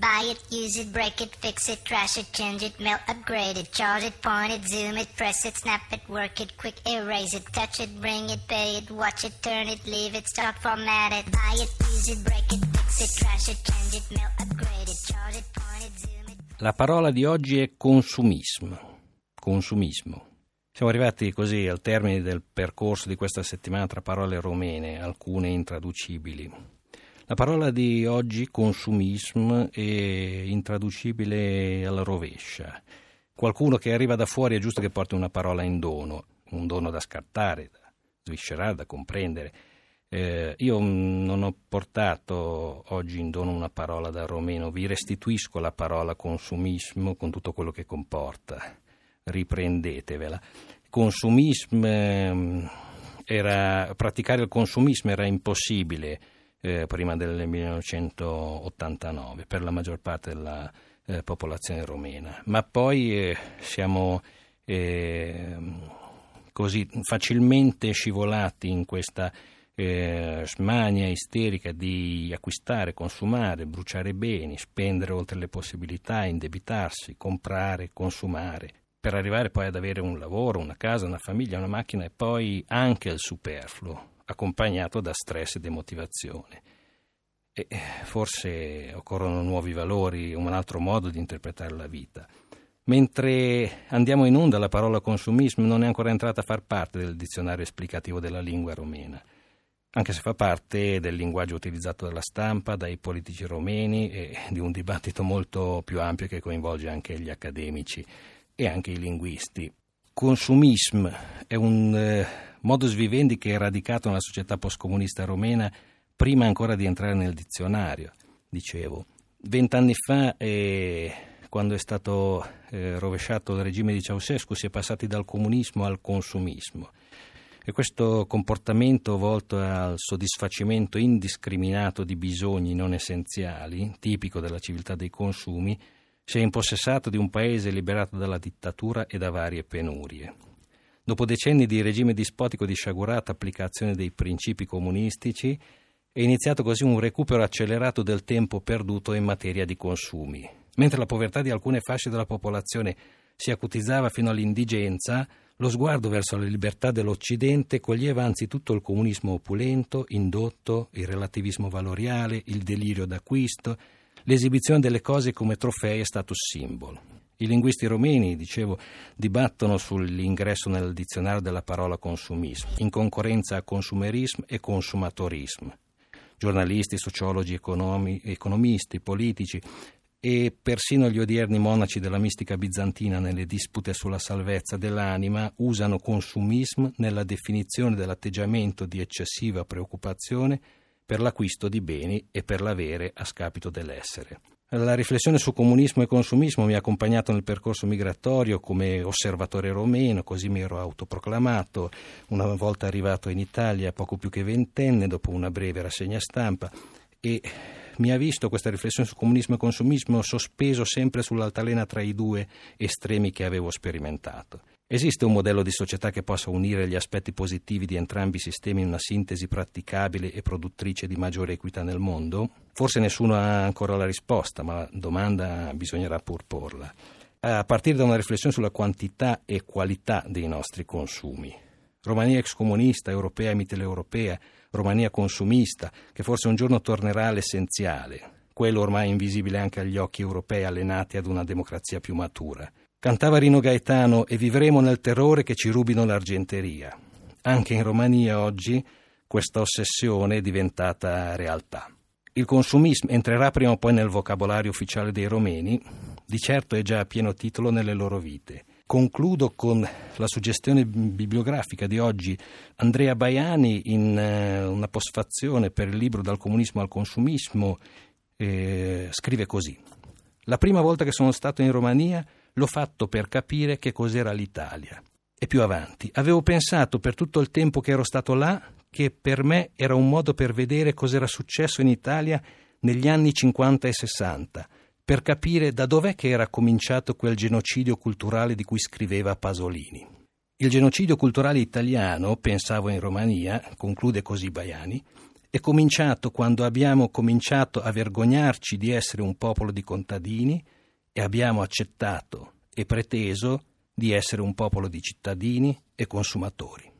Buy it, use it, break it, fix it, trash it, change it, melt, upgrade it, charge it, point it, zoom it, press it, snap it, work it, quick erase it, touch it, bring it, pay it, watch it, turn it, leave it, start format it. Buy it, use it, break it, fix it, trash it, change it, melt, upgrade it, charge it, point it, zoom it. La parola di oggi è consumismo. Consumismo. Siamo arrivati così al termine del percorso di questa settimana tra parole romene, alcune intraducibili. La parola di oggi, consumismo, è intraducibile alla rovescia. Qualcuno che arriva da fuori è giusto che porti una parola in dono, un dono da scartare, da sviscerare, da comprendere. Eh, io non ho portato oggi in dono una parola da romeno, vi restituisco la parola consumismo con tutto quello che comporta. Riprendetevela. Consumismo ehm, era, praticare il consumismo era impossibile eh, prima del 1989 per la maggior parte della eh, popolazione romena, ma poi eh, siamo ehm, così facilmente scivolati in questa eh, smania isterica di acquistare, consumare, bruciare beni, spendere oltre le possibilità, indebitarsi, comprare, consumare, per arrivare poi ad avere un lavoro, una casa, una famiglia, una macchina e poi anche il superfluo accompagnato da stress e demotivazione. E forse occorrono nuovi valori, un altro modo di interpretare la vita. Mentre andiamo in onda, la parola consumismo non è ancora entrata a far parte del dizionario esplicativo della lingua romena, anche se fa parte del linguaggio utilizzato dalla stampa, dai politici romeni e di un dibattito molto più ampio che coinvolge anche gli accademici e anche i linguisti. Consumismo è un eh, modus vivendi che è radicato nella società postcomunista romena prima ancora di entrare nel dizionario, dicevo. Vent'anni fa, eh, quando è stato eh, rovesciato il regime di Ceausescu, si è passati dal comunismo al consumismo. E questo comportamento volto al soddisfacimento indiscriminato di bisogni non essenziali, tipico della civiltà dei consumi, si è impossessato di un paese liberato dalla dittatura e da varie penurie. Dopo decenni di regime dispotico di sciagurata applicazione dei principi comunistici, è iniziato così un recupero accelerato del tempo perduto in materia di consumi. Mentre la povertà di alcune fasce della popolazione si acutizzava fino all'indigenza, lo sguardo verso la libertà dell'Occidente coglieva anzitutto il comunismo opulento, indotto, il relativismo valoriale, il delirio d'acquisto, l'esibizione delle cose come trofei e status symbol. I linguisti romeni, dicevo, dibattono sull'ingresso nel dizionario della parola consumismo, in concorrenza a consumerismo e consumatorismo. Giornalisti, sociologi, economi, economisti, politici e persino gli odierni monaci della mistica bizantina nelle dispute sulla salvezza dell'anima usano consumismo nella definizione dell'atteggiamento di eccessiva preoccupazione per l'acquisto di beni e per l'avere a scapito dell'essere. La riflessione su comunismo e consumismo mi ha accompagnato nel percorso migratorio come osservatore romeno, così mi ero autoproclamato, una volta arrivato in Italia poco più che ventenne, dopo una breve rassegna stampa, e mi ha visto questa riflessione su comunismo e consumismo sospeso sempre sull'altalena tra i due estremi che avevo sperimentato. Esiste un modello di società che possa unire gli aspetti positivi di entrambi i sistemi in una sintesi praticabile e produttrice di maggiore equità nel mondo? Forse nessuno ha ancora la risposta, ma la domanda bisognerà pur porla. A partire da una riflessione sulla quantità e qualità dei nostri consumi. Romania ex comunista, europea e mitteleuropea, Romania consumista, che forse un giorno tornerà all'essenziale, quello ormai invisibile anche agli occhi europei allenati ad una democrazia più matura. Cantava Rino Gaetano e vivremo nel terrore che ci rubino l'argenteria. Anche in Romania oggi questa ossessione è diventata realtà. Il consumismo entrerà prima o poi nel vocabolario ufficiale dei romeni, di certo è già a pieno titolo nelle loro vite. Concludo con la suggestione bibliografica di oggi. Andrea Baiani, in eh, una postfazione per il libro Dal comunismo al consumismo, eh, scrive così. La prima volta che sono stato in Romania l'ho fatto per capire che cos'era l'Italia. E più avanti, avevo pensato per tutto il tempo che ero stato là che per me era un modo per vedere cos'era successo in Italia negli anni 50 e 60, per capire da dov'è che era cominciato quel genocidio culturale di cui scriveva Pasolini. Il genocidio culturale italiano, pensavo in Romania, conclude così Baiani, è cominciato quando abbiamo cominciato a vergognarci di essere un popolo di contadini e abbiamo accettato e preteso di essere un popolo di cittadini e consumatori.